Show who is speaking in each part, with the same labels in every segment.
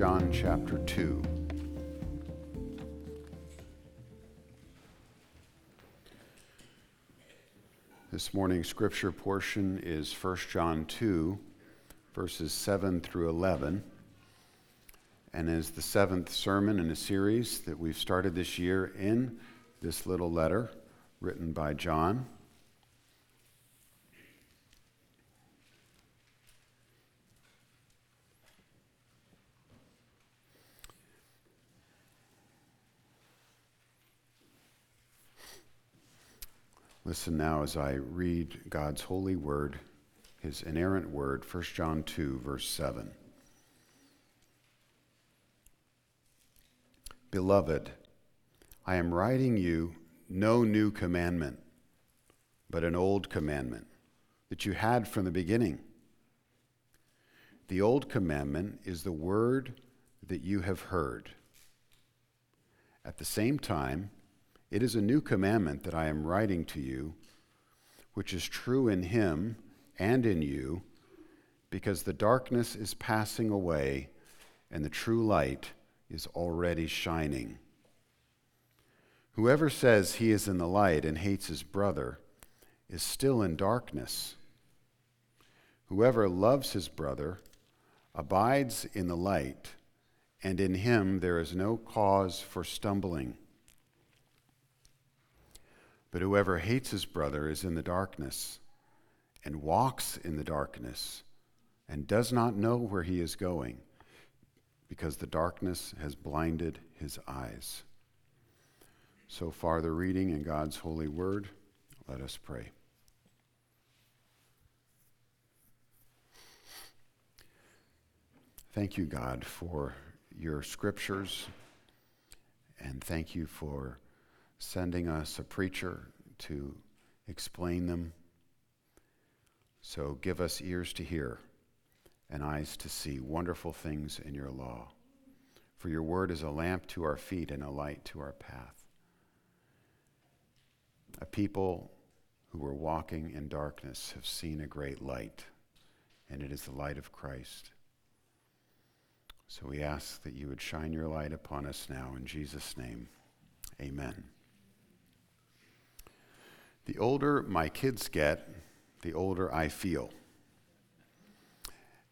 Speaker 1: John chapter 2. This morning's scripture portion is 1 John 2, verses 7 through 11, and is the seventh sermon in a series that we've started this year in this little letter written by John. Listen now as I read God's holy word, his inerrant word, 1 John 2, verse 7. Beloved, I am writing you no new commandment, but an old commandment that you had from the beginning. The old commandment is the word that you have heard. At the same time, it is a new commandment that I am writing to you, which is true in him and in you, because the darkness is passing away and the true light is already shining. Whoever says he is in the light and hates his brother is still in darkness. Whoever loves his brother abides in the light, and in him there is no cause for stumbling. But whoever hates his brother is in the darkness and walks in the darkness and does not know where he is going because the darkness has blinded his eyes. So far, the reading in God's holy word. Let us pray. Thank you, God, for your scriptures, and thank you for sending us a preacher to explain them. So give us ears to hear and eyes to see wonderful things in your law. For your word is a lamp to our feet and a light to our path. A people who were walking in darkness have seen a great light, and it is the light of Christ. So we ask that you would shine your light upon us now in Jesus' name. Amen. The older my kids get, the older I feel.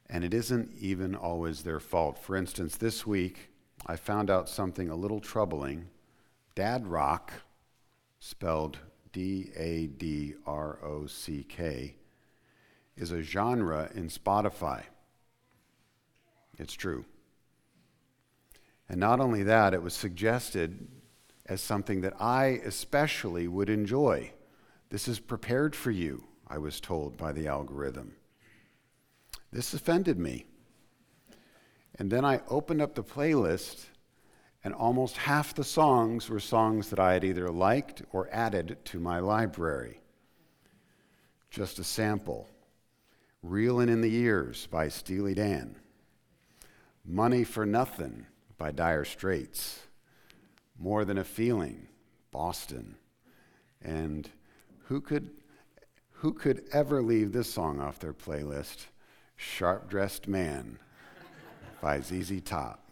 Speaker 1: And it isn't even always their fault. For instance, this week I found out something a little troubling. Dad rock, spelled D A D R O C K, is a genre in Spotify. It's true. And not only that, it was suggested as something that I especially would enjoy. This is prepared for you, I was told by the algorithm. This offended me. And then I opened up the playlist, and almost half the songs were songs that I had either liked or added to my library. Just a sample Reelin' in the Years by Steely Dan, Money for Nothing by Dire Straits, More Than a Feeling, Boston, and who could, who could ever leave this song off their playlist? Sharp Dressed Man by ZZ Top.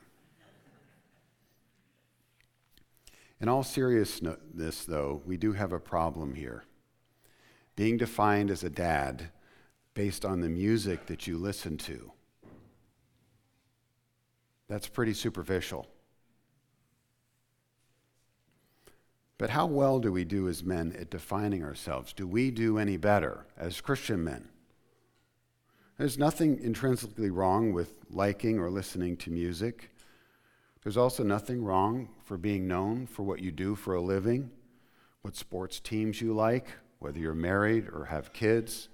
Speaker 1: In all seriousness, though, we do have a problem here. Being defined as a dad based on the music that you listen to, that's pretty superficial. But how well do we do as men at defining ourselves? Do we do any better as Christian men? There's nothing intrinsically wrong with liking or listening to music. There's also nothing wrong for being known for what you do for a living, what sports teams you like, whether you're married or have kids.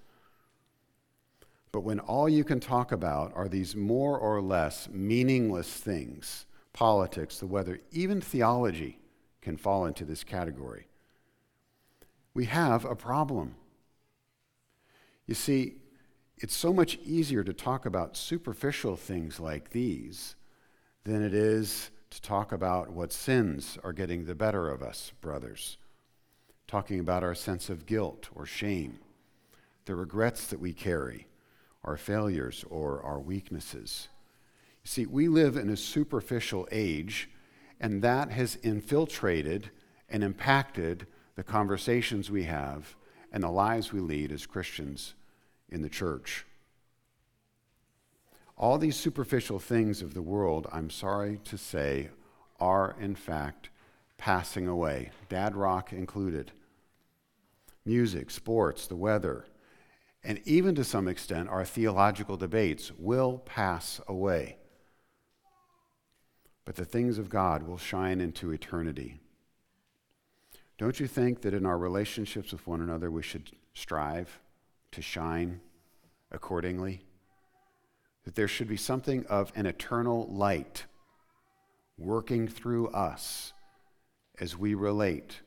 Speaker 1: But when all you can talk about are these more or less meaningless things, politics, the weather, even theology, can fall into this category. We have a problem. You see, it's so much easier to talk about superficial things like these than it is to talk about what sins are getting the better of us, brothers. Talking about our sense of guilt or shame, the regrets that we carry, our failures or our weaknesses. You see, we live in a superficial age, and that has infiltrated and impacted the conversations we have and the lives we lead as Christians in the church. All these superficial things of the world, I'm sorry to say, are in fact passing away, dad rock included. Music, sports, the weather, and even to some extent our theological debates will pass away. But the things of God will shine into eternity. Don't you think that in our relationships with one another we should strive to shine accordingly? That there should be something of an eternal light working through us as we relate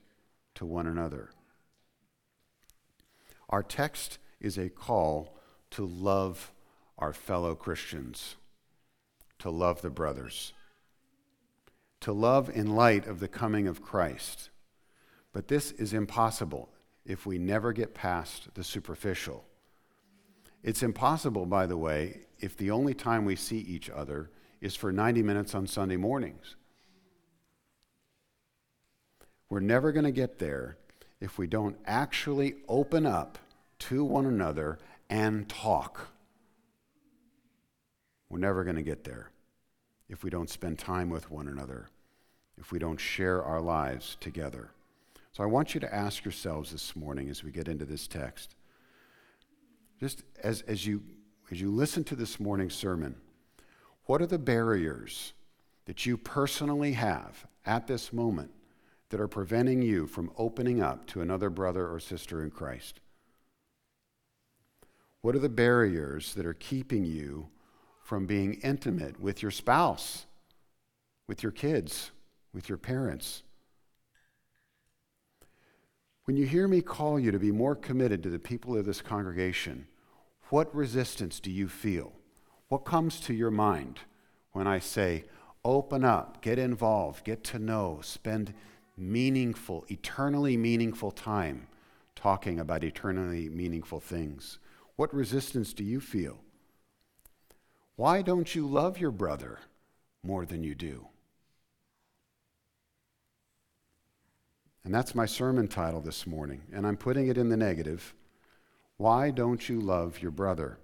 Speaker 1: to one another. Our text is a call to love our fellow Christians, to love the brothers, to love in light of the coming of Christ. But this is impossible if we never get past the superficial. It's impossible, by the way, if the only time we see each other is for 90 minutes on Sunday mornings. We're never going to get there if we don't actually open up to one another and talk. We're never going to get there if we don't spend time with one another, if we don't share our lives together. So I want you to ask yourselves this morning as we get into this text, just as, as, you, as you listen to this morning's sermon, what are the barriers that you personally have at this moment that are preventing you from opening up to another brother or sister in Christ? What are the barriers that are keeping you from being intimate with your spouse, with your kids, with your parents? When you hear me call you to be more committed to the people of this congregation, what resistance do you feel? What comes to your mind when I say, open up, get involved, get to know, spend meaningful, eternally meaningful time talking about eternally meaningful things? What resistance do you feel? Why don't you love your brother more than you do? And that's my sermon title this morning, and I'm putting it in the negative. Why don't you love your brother?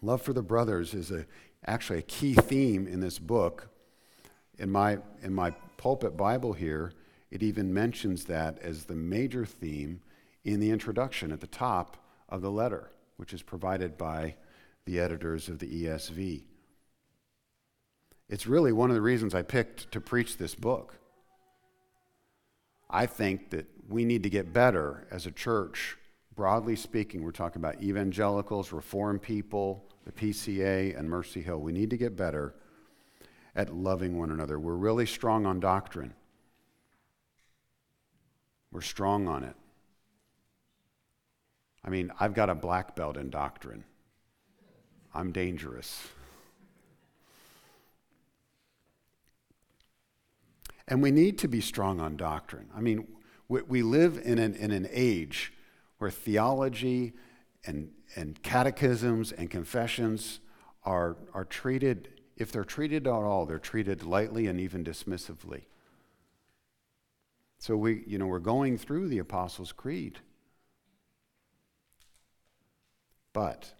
Speaker 1: Love for the brothers is a, actually a key theme in this book. In my, in my pulpit Bible here, it even mentions that as the major theme in the introduction at the top of the letter, which is provided by the editors of the ESV. It's really one of the reasons I picked to preach this book. I think that we need to get better as a church. Broadly speaking, we're talking about evangelicals, reform people, the PCA, and Mercy Hill. We need to get better at loving one another. We're really strong on doctrine. We're strong on it. I mean, I've got a black belt in doctrine. I'm dangerous. And we need to be strong on doctrine. I mean, we, we live in an, in an age where theology and, and catechisms and confessions are, are treated, if they're treated at all, they're treated lightly and even dismissively. So we, you know, we're going through the Apostles' Creed. But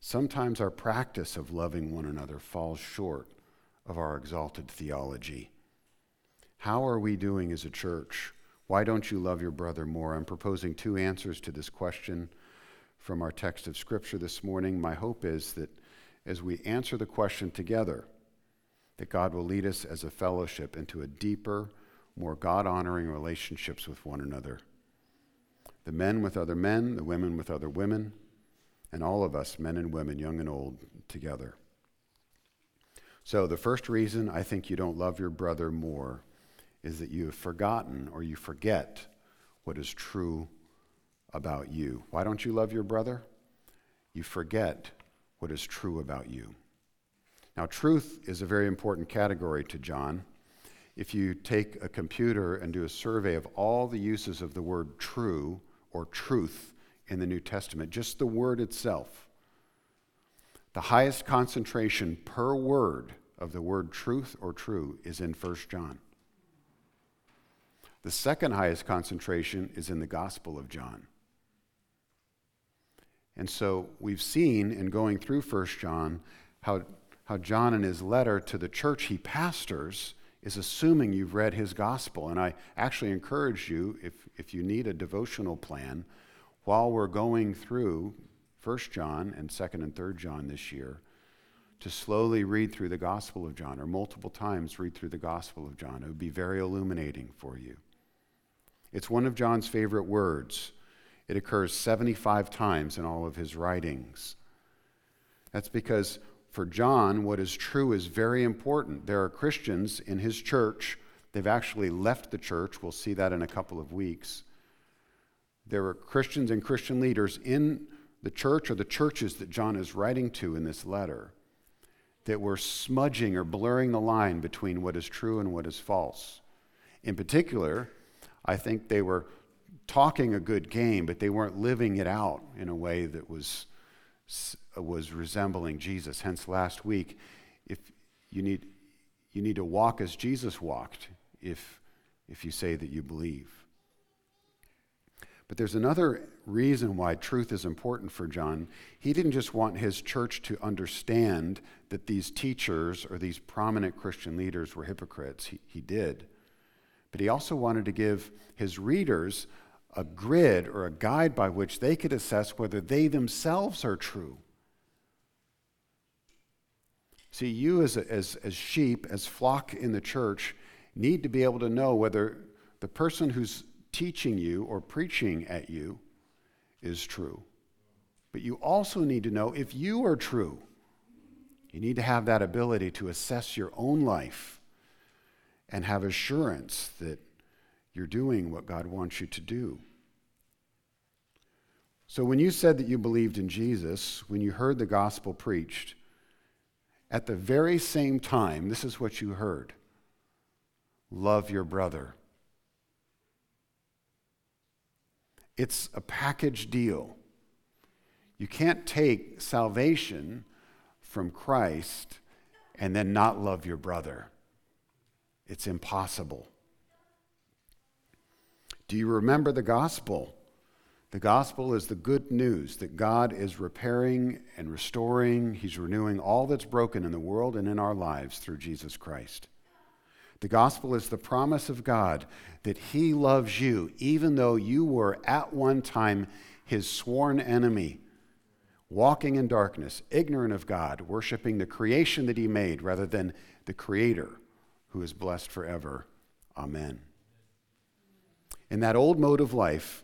Speaker 1: sometimes our practice of loving one another falls short of our exalted theology. How are we doing as a church? Why don't you love your brother more? I'm proposing two answers to this question from our text of Scripture this morning. My hope is that as we answer the question together, that God will lead us as a fellowship into a deeper, more God honoring relationships with one another. The men with other men, the women with other women, and all of us, men and women, young and old, together. So, the first reason I think you don't love your brother more is that you have forgotten or you forget what is true about you. Why don't you love your brother? You forget what is true about you. Now, truth is a very important category to John. If you take a computer and do a survey of all the uses of the word true or truth in the New Testament, just the word itself, The highest concentration per word of the word truth or true is in 1 John. The second highest concentration is in the Gospel of John. And so we've seen in going through 1 John how, how John, in his letter to the church he pastors, is assuming you've read his gospel. And I actually encourage you, if, if you need a devotional plan, while we're going through 1 John and 2nd and 3rd John this year, to slowly read through the Gospel of John, or multiple times read through the Gospel of John. It would be very illuminating for you. It's one of John's favorite words. It occurs 75 times in all of his writings. That's because for John, what is true is very important. There are Christians in his church, they've actually left the church. We'll see that in a couple of weeks. There are Christians and Christian leaders in the church or the churches that John is writing to in this letter that were smudging or blurring the line between what is true and what is false. In particular, I think they were talking a good game, but they weren't living it out in a way that was, was resembling Jesus. Hence, last week, if you need, you need to walk as Jesus walked if, if you say that you believe. But there's another reason why truth is important for John. He didn't just want his church to understand that these teachers or these prominent Christian leaders were hypocrites. He, he did. But he also wanted to give his readers a grid or a guide by which they could assess whether they themselves are true. See, you as, as, as sheep, as flock in the church, need to be able to know whether the person who's teaching you or preaching at you is true. But you also need to know if you are true. You need to have that ability to assess your own life and have assurance that you're doing what God wants you to do. So, when you said that you believed in Jesus, when you heard the gospel preached, at the very same time, this is what you heard love your brother. It's a package deal. You can't take salvation from Christ and then not love your brother. It's impossible. Do you remember the gospel? The gospel is the good news that God is repairing and restoring. He's renewing all that's broken in the world and in our lives through Jesus Christ. The gospel is the promise of God that He loves you, even though you were at one time His sworn enemy, walking in darkness, ignorant of God, worshiping the creation that He made rather than the Creator who is blessed forever. Amen. In that old mode of life,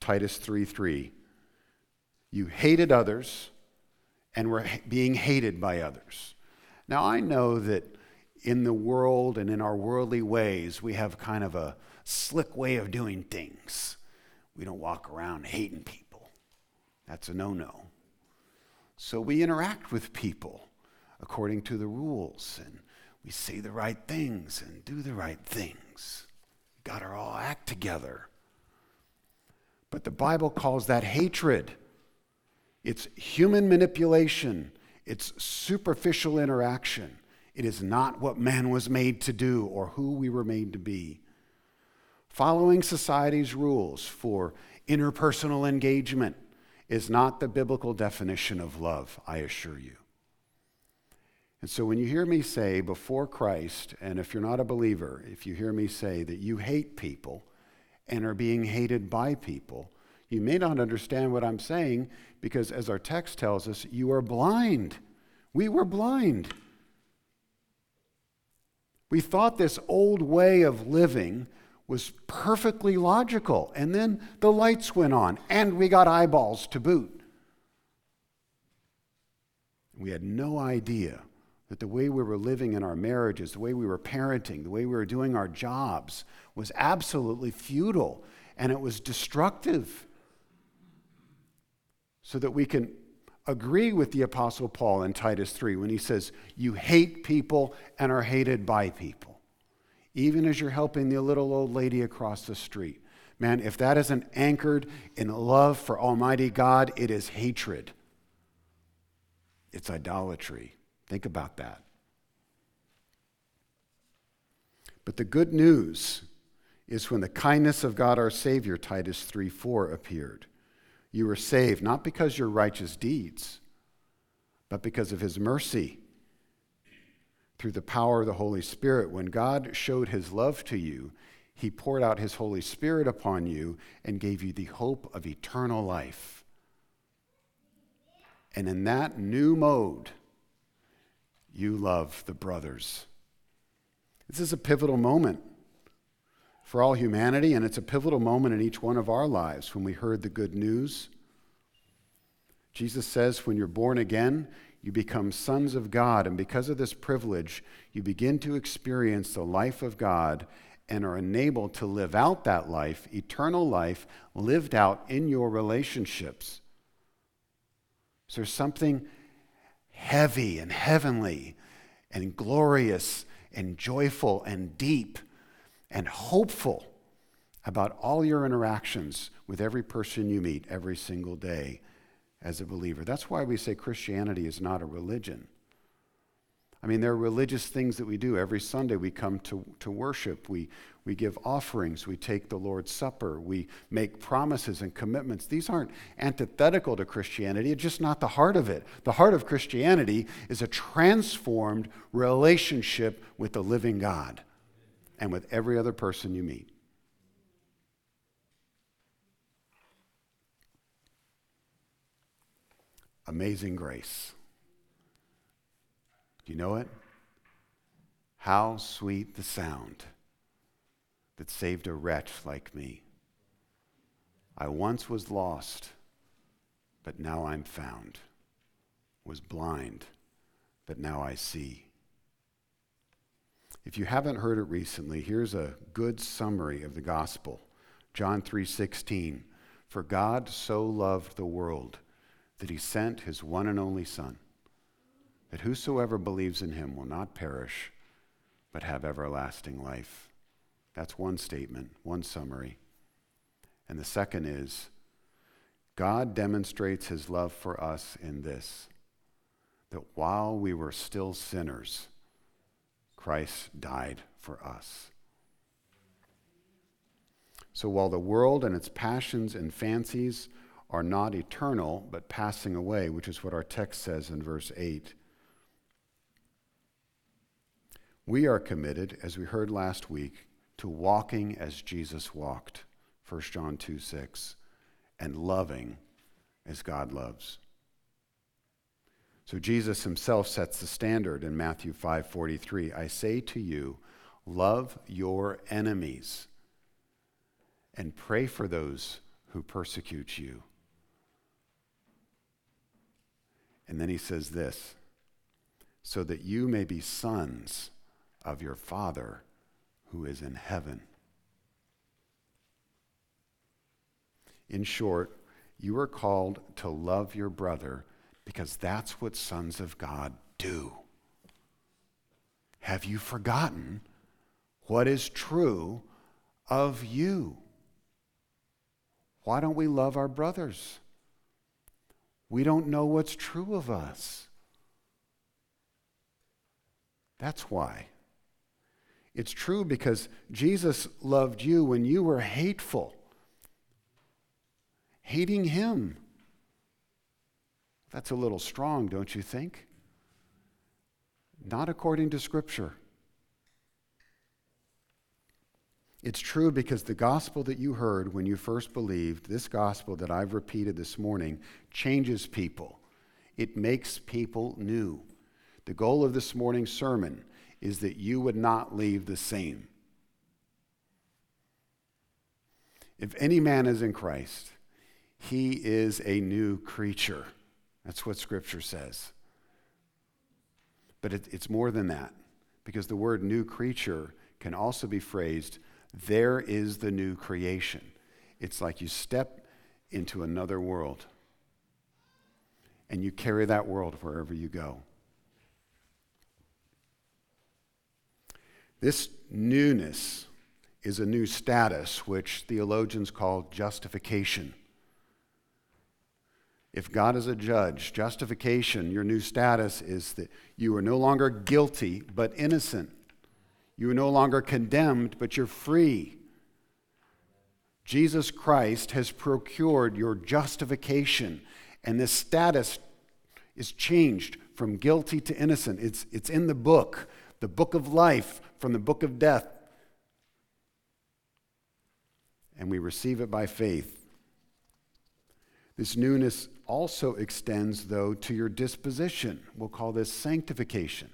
Speaker 1: Titus 3 3, you hated others and were being hated by others. Now, I know that in the world and in our worldly ways, we have kind of a slick way of doing things. We don't walk around hating people. That's a no no. So we interact with people according to the rules and we say the right things and do the right things. We got our all act together. But the Bible calls that hatred. It's human manipulation, it's superficial interaction. It is not what man was made to do or who we were made to be. Following society's rules for interpersonal engagement is not the biblical definition of love, I assure you. And so when you hear me say before Christ, and if you're not a believer, if you hear me say that you hate people and are being hated by people, you may not understand what I'm saying because, as our text tells us, you are blind. We were blind. We thought this old way of living was perfectly logical. And then the lights went on, and we got eyeballs to boot. We had no idea that the way we were living in our marriages, the way we were parenting, the way we were doing our jobs was absolutely futile and it was destructive. So that we can agree with the Apostle Paul in Titus 3 when he says, You hate people and are hated by people, even as you're helping the little old lady across the street. Man, if that isn't anchored in love for Almighty God, it is hatred. it's idolatry. Think about that. But the good news is when the kindness of God our Savior, Titus 3 4, appeared. You were saved not because your righteous deeds, but because of his mercy. Through the power of the Holy Spirit, when God showed his love to you, he poured out his Holy Spirit upon you and gave you the hope of eternal life. And in that new mode, you love the brothers. This is a pivotal moment for all humanity, and it's a pivotal moment in each one of our lives when we heard the good news. Jesus says, when you're born again, you become sons of God, and because of this privilege, you begin to experience the life of God and are enabled to live out that life, eternal life, lived out in your relationships. So there's something heavy and heavenly and glorious and joyful and deep and hopeful about all your interactions with every person you meet every single day as a believer. That's why we say Christianity is not a religion. I mean, there are religious things that we do. Every Sunday we come to, to worship, we, we give offerings, we take the Lord's Supper, we make promises and commitments. These aren't antithetical to Christianity, it's just not the heart of it. The heart of Christianity is a transformed relationship with the living God and with every other person you meet. Amazing grace. Do you know it? How sweet the sound that saved a wretch like me. I once was lost, but now I'm found. Was blind, but now I see. If you haven't heard it recently, here's a good summary of the gospel. John 3:16 For God so loved the world that he sent his one and only son that whosoever believes in him will not perish, but have everlasting life. That's one statement, one summary. And the second is God demonstrates his love for us in this that while we were still sinners, Christ died for us. So while the world and its passions and fancies are not eternal, but passing away, which is what our text says in verse 8, we are committed, as we heard last week, to walking as Jesus walked, 1 John 2 6, and loving as God loves. So Jesus himself sets the standard in Matthew 5:43. I say to you, love your enemies and pray for those who persecute you. And then he says this, so that you may be sons of your Father who is in heaven. In short, you are called to love your brother because that's what sons of God do. Have you forgotten what is true of you? Why don't we love our brothers? We don't know what's true of us. That's why. It's true because Jesus loved you when you were hateful, hating him. That's a little strong, don't you think? Not according to Scripture. It's true because the gospel that you heard when you first believed, this gospel that I've repeated this morning, changes people. It makes people new. The goal of this morning's sermon is that you would not leave the same. If any man is in Christ, he is a new creature. That's what Scripture says. But it, it's more than that, because the word new creature can also be phrased there is the new creation. It's like you step into another world and you carry that world wherever you go. This newness is a new status which theologians call justification. if God is a judge, justification, your new status is that you are no longer guilty but innocent. You are no longer condemned but you're free. Jesus Christ has procured your justification, and this status is changed from guilty to innocent. It's, it's in the book, the book of life from the book of death. And we receive it by faith. This newness also extends, though, to your disposition. We'll call this sanctification.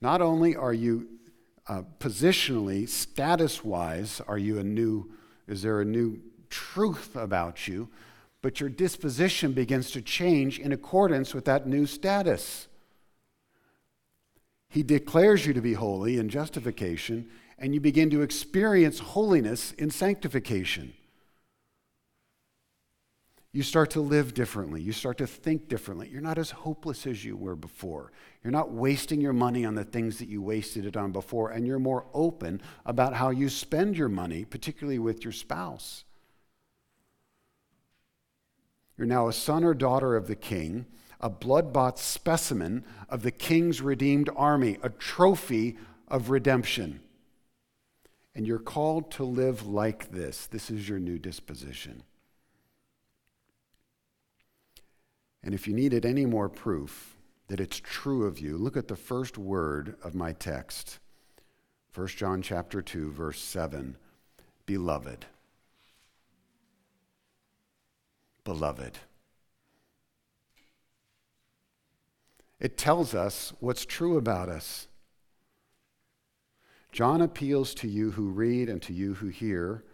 Speaker 1: Not only are you uh, positionally, status wise, are you a new, is there a new truth about you? But your disposition begins to change in accordance with that new status. He declares you to be holy in justification, and you begin to experience holiness in sanctification you start to live differently. You start to think differently. You're not as hopeless as you were before. You're not wasting your money on the things that you wasted it on before, and you're more open about how you spend your money, particularly with your spouse. You're now a son or daughter of the king, a blood bought specimen of the king's redeemed army, a trophy of redemption. And you're called to live like this. This is your new disposition. And if you needed any more proof that it's true of you, look at the first word of my text. 1 John chapter 2 verse 7. Beloved. Beloved. It tells us what's true about us. John appeals to you who read and to you who hear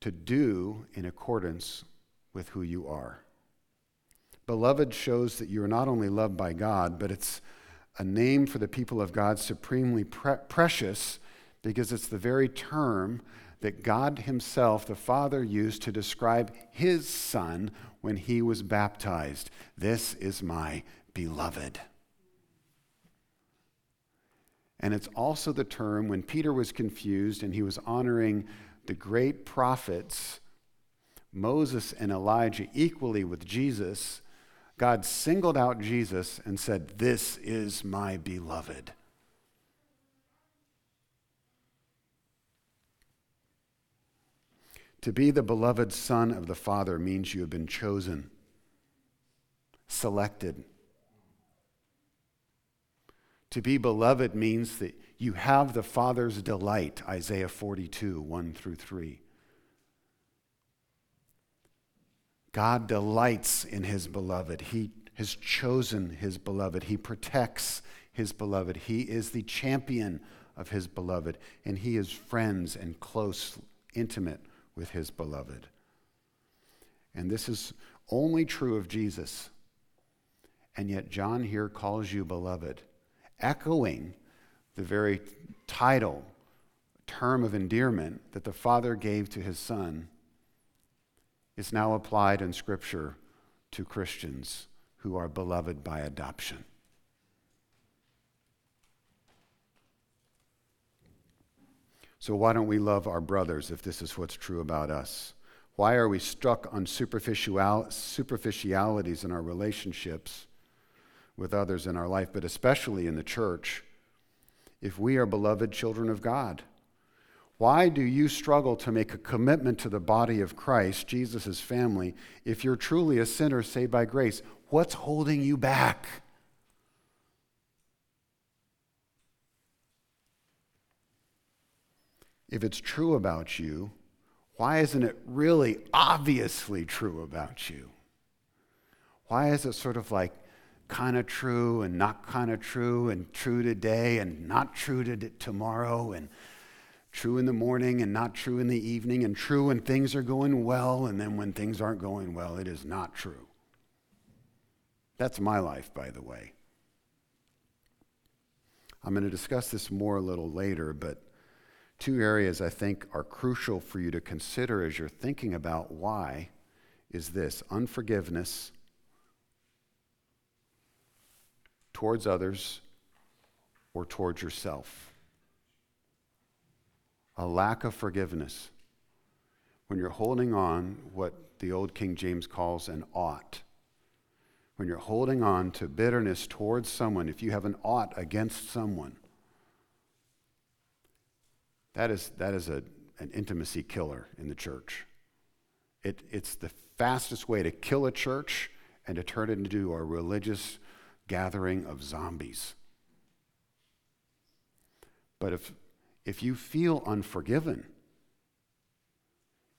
Speaker 1: to do in accordance with who you are. Beloved shows that you are not only loved by God, but it's a name for the people of God supremely pre- precious because it's the very term that God Himself, the Father, used to describe His Son when He was baptized. This is my beloved. And it's also the term when Peter was confused and he was honoring the great prophets Moses and Elijah equally with Jesus, God singled out Jesus and said, This is my beloved. To be the beloved Son of the Father means you have been chosen, selected. To be beloved means that you have the Father's delight, Isaiah 42, 1 through 3. God delights in his beloved. He has chosen his beloved. He protects his beloved. He is the champion of his beloved, and he is friends and close, intimate with his beloved. And this is only true of Jesus. And yet, John here calls you beloved, echoing the very title, term of endearment that the Father gave to his Son is now applied in Scripture to Christians who are beloved by adoption. So, why don't we love our brothers if this is what's true about us? Why are we stuck on superficial, superficialities in our relationships with others in our life, but especially in the church, if we are beloved children of God? Why do you struggle to make a commitment to the body of Christ, Jesus' family, if you're truly a sinner saved by grace? What's holding you back? If it's true about you, why isn't it really obviously true about you? Why is it sort of like kind of true and not kind of true and true today and not true to tomorrow and true in the morning and not true in the evening, and true when things are going well, and then when things aren't going well, it is not true. That's my life, by the way. I'm going to discuss this more a little later, but two areas I think are crucial for you to consider as you're thinking about why is this unforgiveness towards others or towards yourself a lack of forgiveness. when you're holding on what the old King James calls an ought, when you're holding on to bitterness towards someone, if you have an ought against someone, that is, that is a, an intimacy killer in the church. It, it's the fastest way to kill a church and to turn it into a religious gathering of zombies. But if, if you feel unforgiven,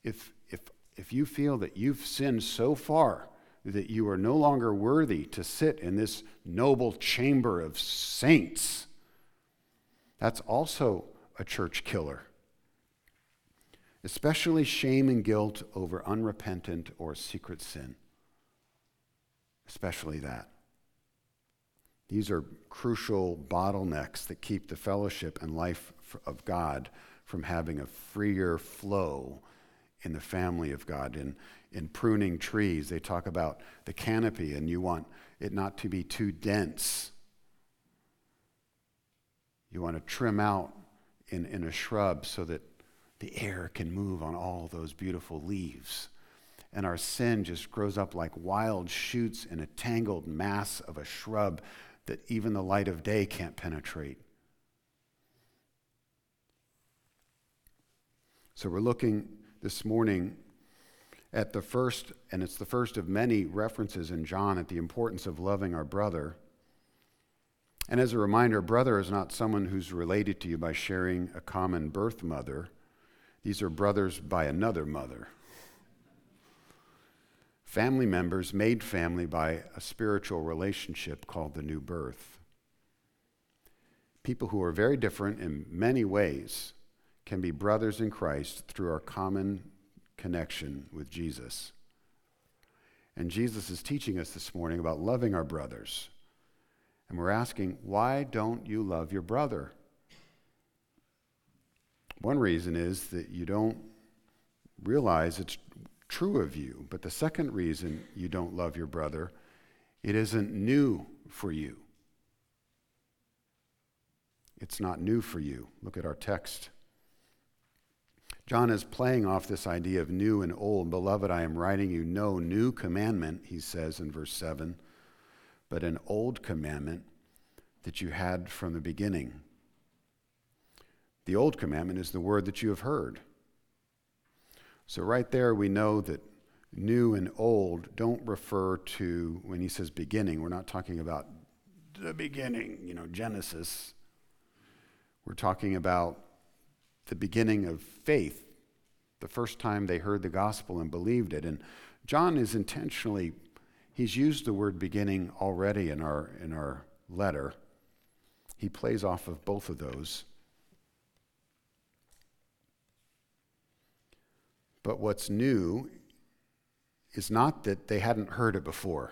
Speaker 1: if, if, if you feel that you've sinned so far that you are no longer worthy to sit in this noble chamber of saints, that's also a church killer. Especially shame and guilt over unrepentant or secret sin. Especially that. These are crucial bottlenecks that keep the fellowship and life of God from having a freer flow in the family of God. In, in pruning trees, they talk about the canopy, and you want it not to be too dense. You want to trim out in, in a shrub so that the air can move on all those beautiful leaves. And our sin just grows up like wild shoots in a tangled mass of a shrub that even the light of day can't penetrate. So we're looking this morning at the first, and it's the first of many references in John at the importance of loving our brother. And as a reminder, brother is not someone who's related to you by sharing a common birth mother. These are brothers by another mother. Family members made family by a spiritual relationship called the new birth. People who are very different in many ways can be brothers in Christ through our common connection with Jesus. And Jesus is teaching us this morning about loving our brothers. And we're asking, why don't you love your brother? One reason is that you don't realize it's true of you. But the second reason you don't love your brother, it isn't new for you. It's not new for you. Look at our text. John is playing off this idea of new and old. Beloved, I am writing you no new commandment, he says in verse 7, but an old commandment that you had from the beginning. The old commandment is the word that you have heard. So, right there, we know that new and old don't refer to, when he says beginning, we're not talking about the beginning, you know, Genesis. We're talking about the beginning of faith, the first time they heard the gospel and believed it. And John is intentionally, he's used the word beginning already in our, in our letter. He plays off of both of those. But what's new is not that they hadn't heard it before,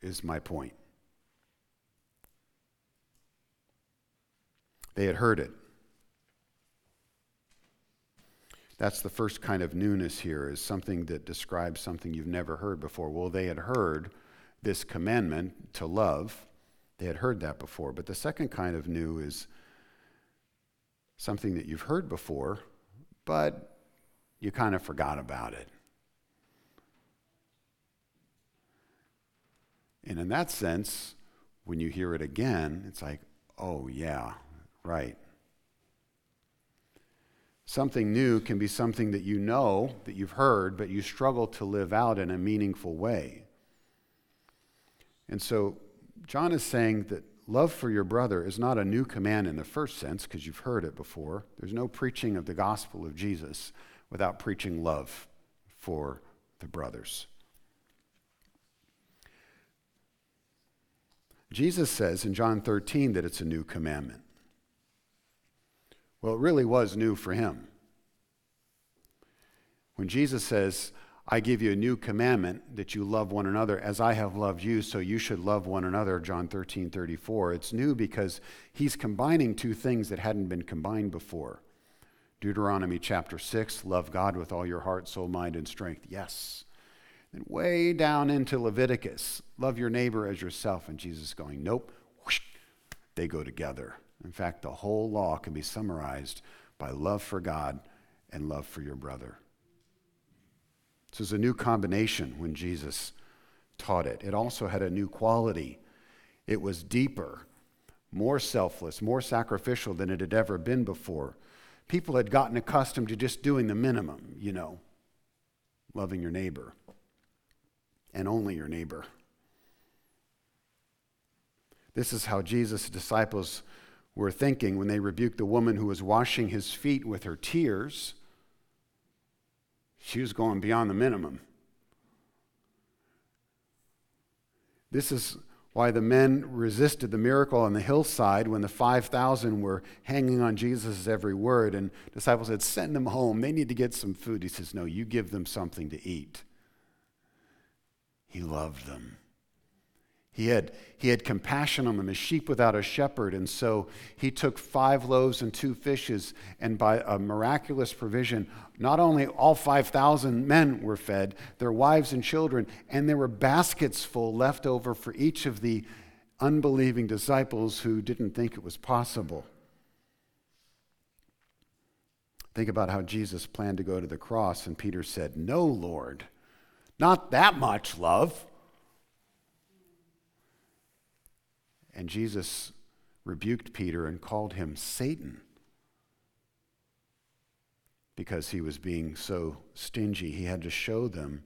Speaker 1: is my point. They had heard it. That's the first kind of newness here, is something that describes something you've never heard before. Well, they had heard this commandment to love. They had heard that before. But the second kind of new is something that you've heard before, but you kind of forgot about it. And in that sense, when you hear it again, it's like, oh, yeah, right. Something new can be something that you know, that you've heard, but you struggle to live out in a meaningful way. And so, John is saying that love for your brother is not a new command in the first sense, because you've heard it before. There's no preaching of the gospel of Jesus without preaching love for the brothers. Jesus says in John 13 that it's a new commandment. Well, it really was new for him. When Jesus says, I give you a new commandment that you love one another as I have loved you, so you should love one another, John 13, 34. It's new because he's combining two things that hadn't been combined before. Deuteronomy chapter 6, love God with all your heart, soul, mind, and strength. Yes. And way down into Leviticus, love your neighbor as yourself. And Jesus going, nope, whoosh, they go together. In fact, the whole law can be summarized by love for God and love for your brother. This was a new combination when Jesus taught it. It also had a new quality. It was deeper, more selfless, more sacrificial than it had ever been before. People had gotten accustomed to just doing the minimum, you know, loving your neighbor and only your neighbor. This is how Jesus' disciples were thinking when they rebuked the woman who was washing his feet with her tears. She was going beyond the minimum. This is why the men resisted the miracle on the hillside when the 5,000 were hanging on Jesus' every word. And disciples said, Send them home. They need to get some food. He says, No, you give them something to eat. He loved them. He had, he had compassion on them as sheep without a shepherd. And so he took five loaves and two fishes, and by a miraculous provision, not only all 5,000 men were fed, their wives and children, and there were baskets full left over for each of the unbelieving disciples who didn't think it was possible. Think about how Jesus planned to go to the cross, and Peter said, No, Lord, not that much love. And Jesus rebuked Peter and called him Satan because he was being so stingy. He had to show them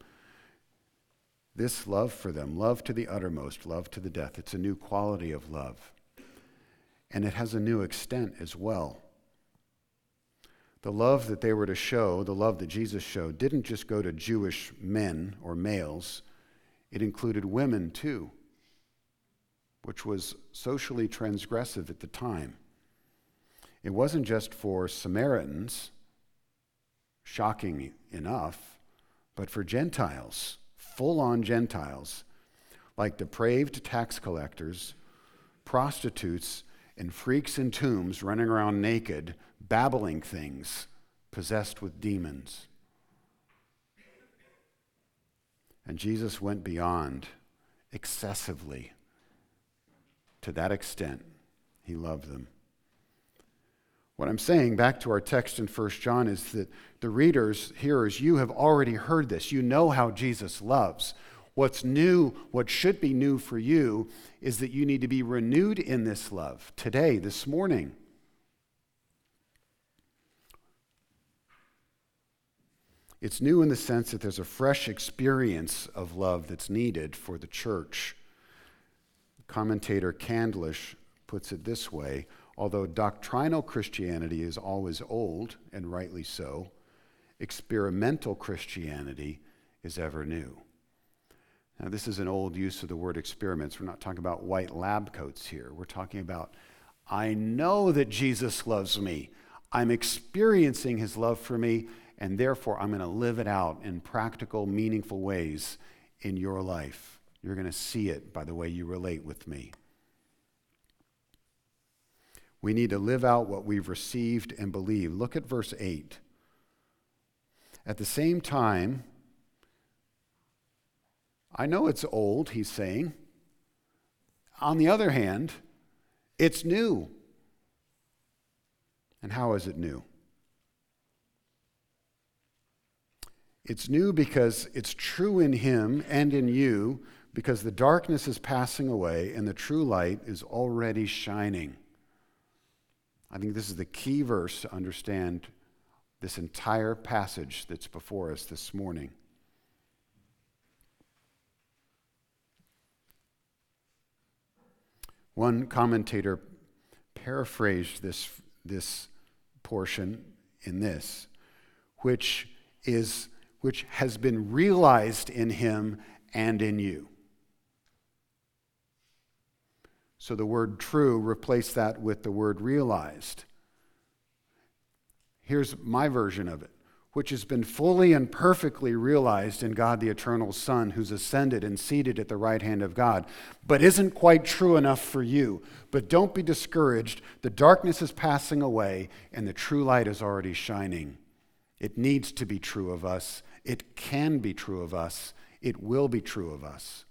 Speaker 1: this love for them, love to the uttermost, love to the death. It's a new quality of love. And it has a new extent as well. The love that they were to show, the love that Jesus showed, didn't just go to Jewish men or males, it included women too which was socially transgressive at the time. It wasn't just for Samaritans, shocking enough, but for Gentiles, full on Gentiles, like depraved tax collectors, prostitutes, and freaks in tombs running around naked, babbling things, possessed with demons. And Jesus went beyond excessively to that extent, he loved them. What I'm saying, back to our text in 1 John, is that the readers, hearers, you have already heard this. You know how Jesus loves. What's new, what should be new for you, is that you need to be renewed in this love today, this morning. It's new in the sense that there's a fresh experience of love that's needed for the church Commentator Candlish puts it this way although doctrinal Christianity is always old, and rightly so, experimental Christianity is ever new. Now, this is an old use of the word experiments. We're not talking about white lab coats here. We're talking about, I know that Jesus loves me. I'm experiencing his love for me, and therefore I'm going to live it out in practical, meaningful ways in your life. You're going to see it by the way you relate with me. We need to live out what we've received and believe. Look at verse 8. At the same time, I know it's old, he's saying. On the other hand, it's new. And how is it new? It's new because it's true in him and in you because the darkness is passing away and the true light is already shining. I think this is the key verse to understand this entire passage that's before us this morning. One commentator paraphrased this, this portion in this, which is which has been realized in him and in you. So the word true, replace that with the word realized. Here's my version of it, which has been fully and perfectly realized in God the eternal Son, who's ascended and seated at the right hand of God, but isn't quite true enough for you. But don't be discouraged. The darkness is passing away, and the true light is already shining. It needs to be true of us. It can be true of us. It will be true of us.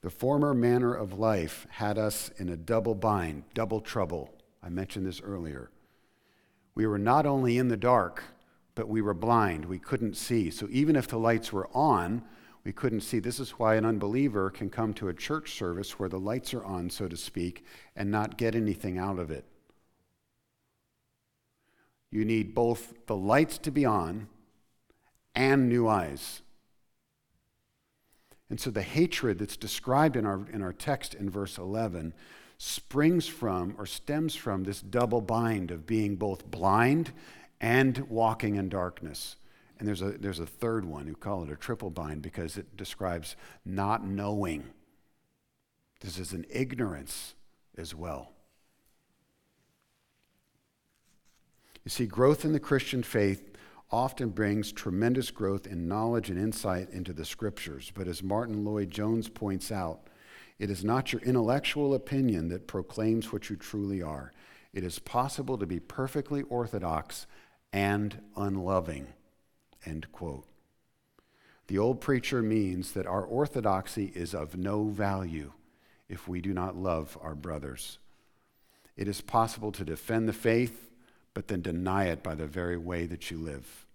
Speaker 1: The former manner of life had us in a double bind, double trouble. I mentioned this earlier. We were not only in the dark, but we were blind. We couldn't see. So even if the lights were on, we couldn't see. This is why an unbeliever can come to a church service where the lights are on, so to speak, and not get anything out of it. You need both the lights to be on and new eyes. And so the hatred that's described in our, in our text in verse 11 springs from or stems from this double bind of being both blind and walking in darkness. And there's a, there's a third one who call it a triple bind because it describes not knowing. This is an ignorance as well. You see, growth in the Christian faith often brings tremendous growth in knowledge and insight into the scriptures. But as Martyn Lloyd-Jones points out, it is not your intellectual opinion that proclaims what you truly are. It is possible to be perfectly orthodox and unloving. End quote. The old preacher means that our orthodoxy is of no value if we do not love our brothers. It is possible to defend the faith, but then deny it by the very way that you live.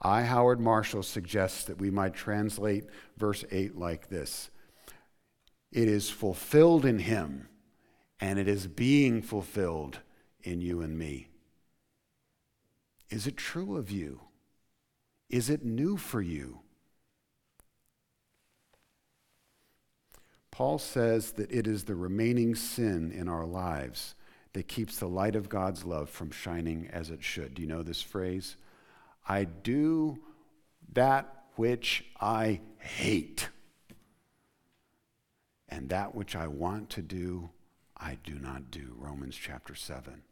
Speaker 1: I. Howard Marshall, suggests that we might translate verse 8 like this It is fulfilled in him, and it is being fulfilled in you and me. Is it true of you? Is it new for you? Paul says that it is the remaining sin in our lives that keeps the light of God's love from shining as it should. Do you know this phrase? I do that which I hate, and that which I want to do, I do not do. Romans chapter 7.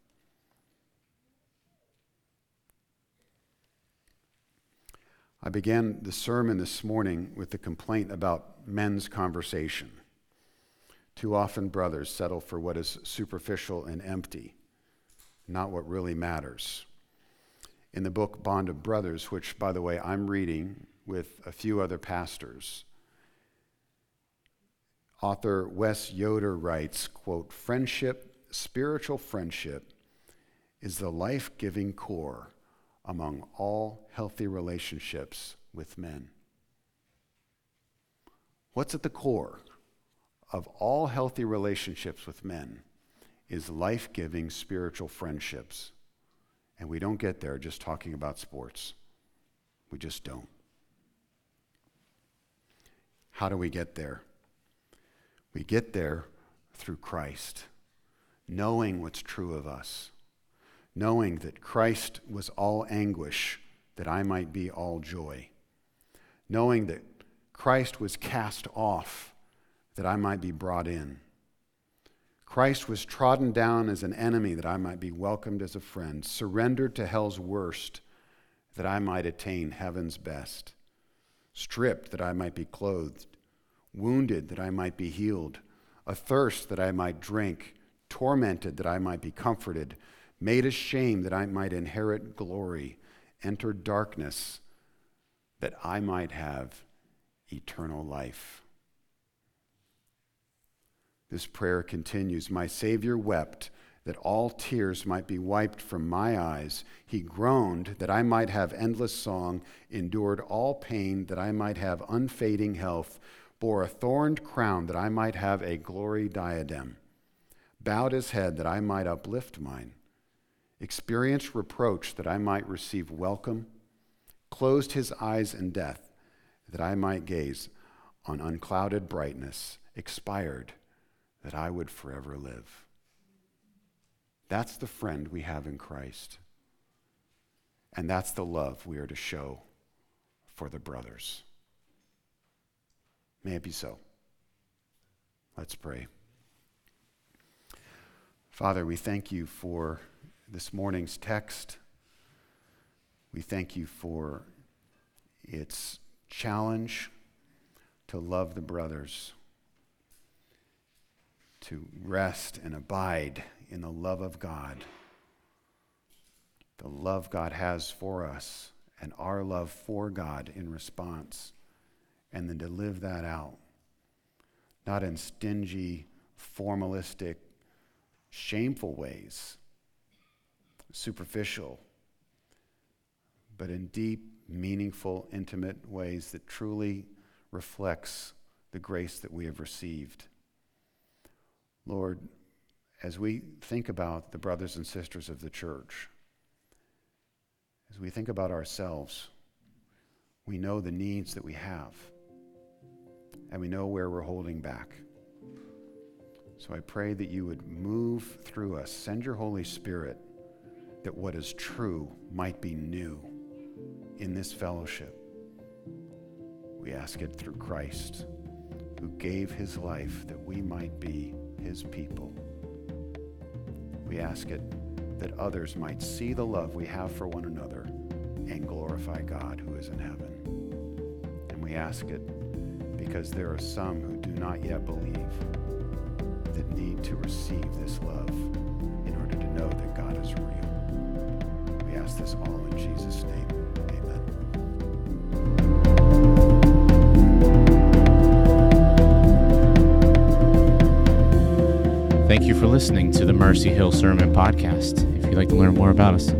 Speaker 1: I began the sermon this morning with the complaint about men's conversation. Too often, brothers settle for what is superficial and empty, not what really matters. In the book Bond of Brothers, which, by the way, I'm reading with a few other pastors, author Wes Yoder writes, quote, friendship, spiritual friendship, is the life-giving core among all healthy relationships with men. What's at the core of all healthy relationships with men is life giving spiritual friendships. And we don't get there just talking about sports. We just don't. How do we get there? We get there through Christ, knowing what's true of us knowing that Christ was all anguish, that I might be all joy, knowing that Christ was cast off, that I might be brought in. Christ was trodden down as an enemy, that I might be welcomed as a friend, surrendered to hell's worst, that I might attain heaven's best, stripped, that I might be clothed, wounded, that I might be healed, athirst, that I might drink, tormented, that I might be comforted made ashamed that I might inherit glory, entered darkness that I might have eternal life. This prayer continues My Savior wept that all tears might be wiped from my eyes. He groaned that I might have endless song, endured all pain that I might have unfading health, bore a thorned crown that I might have a glory diadem, bowed his head that I might uplift mine experienced reproach that I might receive welcome, closed his eyes in death that I might gaze on unclouded brightness, expired that I would forever live. That's the friend we have in Christ. And that's the love we are to show for the brothers. May it be so. Let's pray. Father, we thank you for this morning's text. We thank you for its challenge to love the brothers, to rest and abide in the love of God, the love God has for us, and our love for God in response, and then to live that out, not in stingy, formalistic, shameful ways superficial, but in deep, meaningful, intimate ways that truly reflects the grace that we have received. Lord, as we think about the brothers and sisters of the church, as we think about ourselves, we know the needs that we have, and we know where we're holding back. So I pray that you would move through us, send your Holy Spirit, that what is true might be new in this fellowship. We ask it through Christ, who gave his life that we might be his people. We ask it that others might see the love we have for one another and glorify God who is in heaven. And we ask it because there are some who do not yet believe that need to receive this love in order to know that God is real. We ask this all in Jesus' name.
Speaker 2: Thank you for listening to the Mercy Hill Sermon Podcast. If you'd like to learn more about us,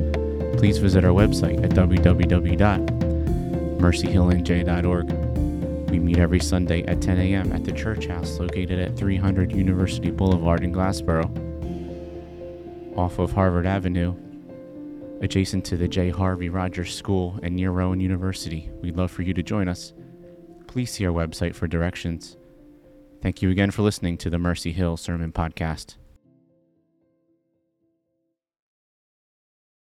Speaker 2: please visit our website at www.mercyhillnj.org. We meet every Sunday at 10 a.m. at the church house located at 300 University Boulevard in Glassboro, off of Harvard Avenue, adjacent to the J. Harvey Rogers School and near Rowan University. We'd love for you to join us. Please see our website for directions. Thank you again for listening to the Mercy Hill Sermon Podcast.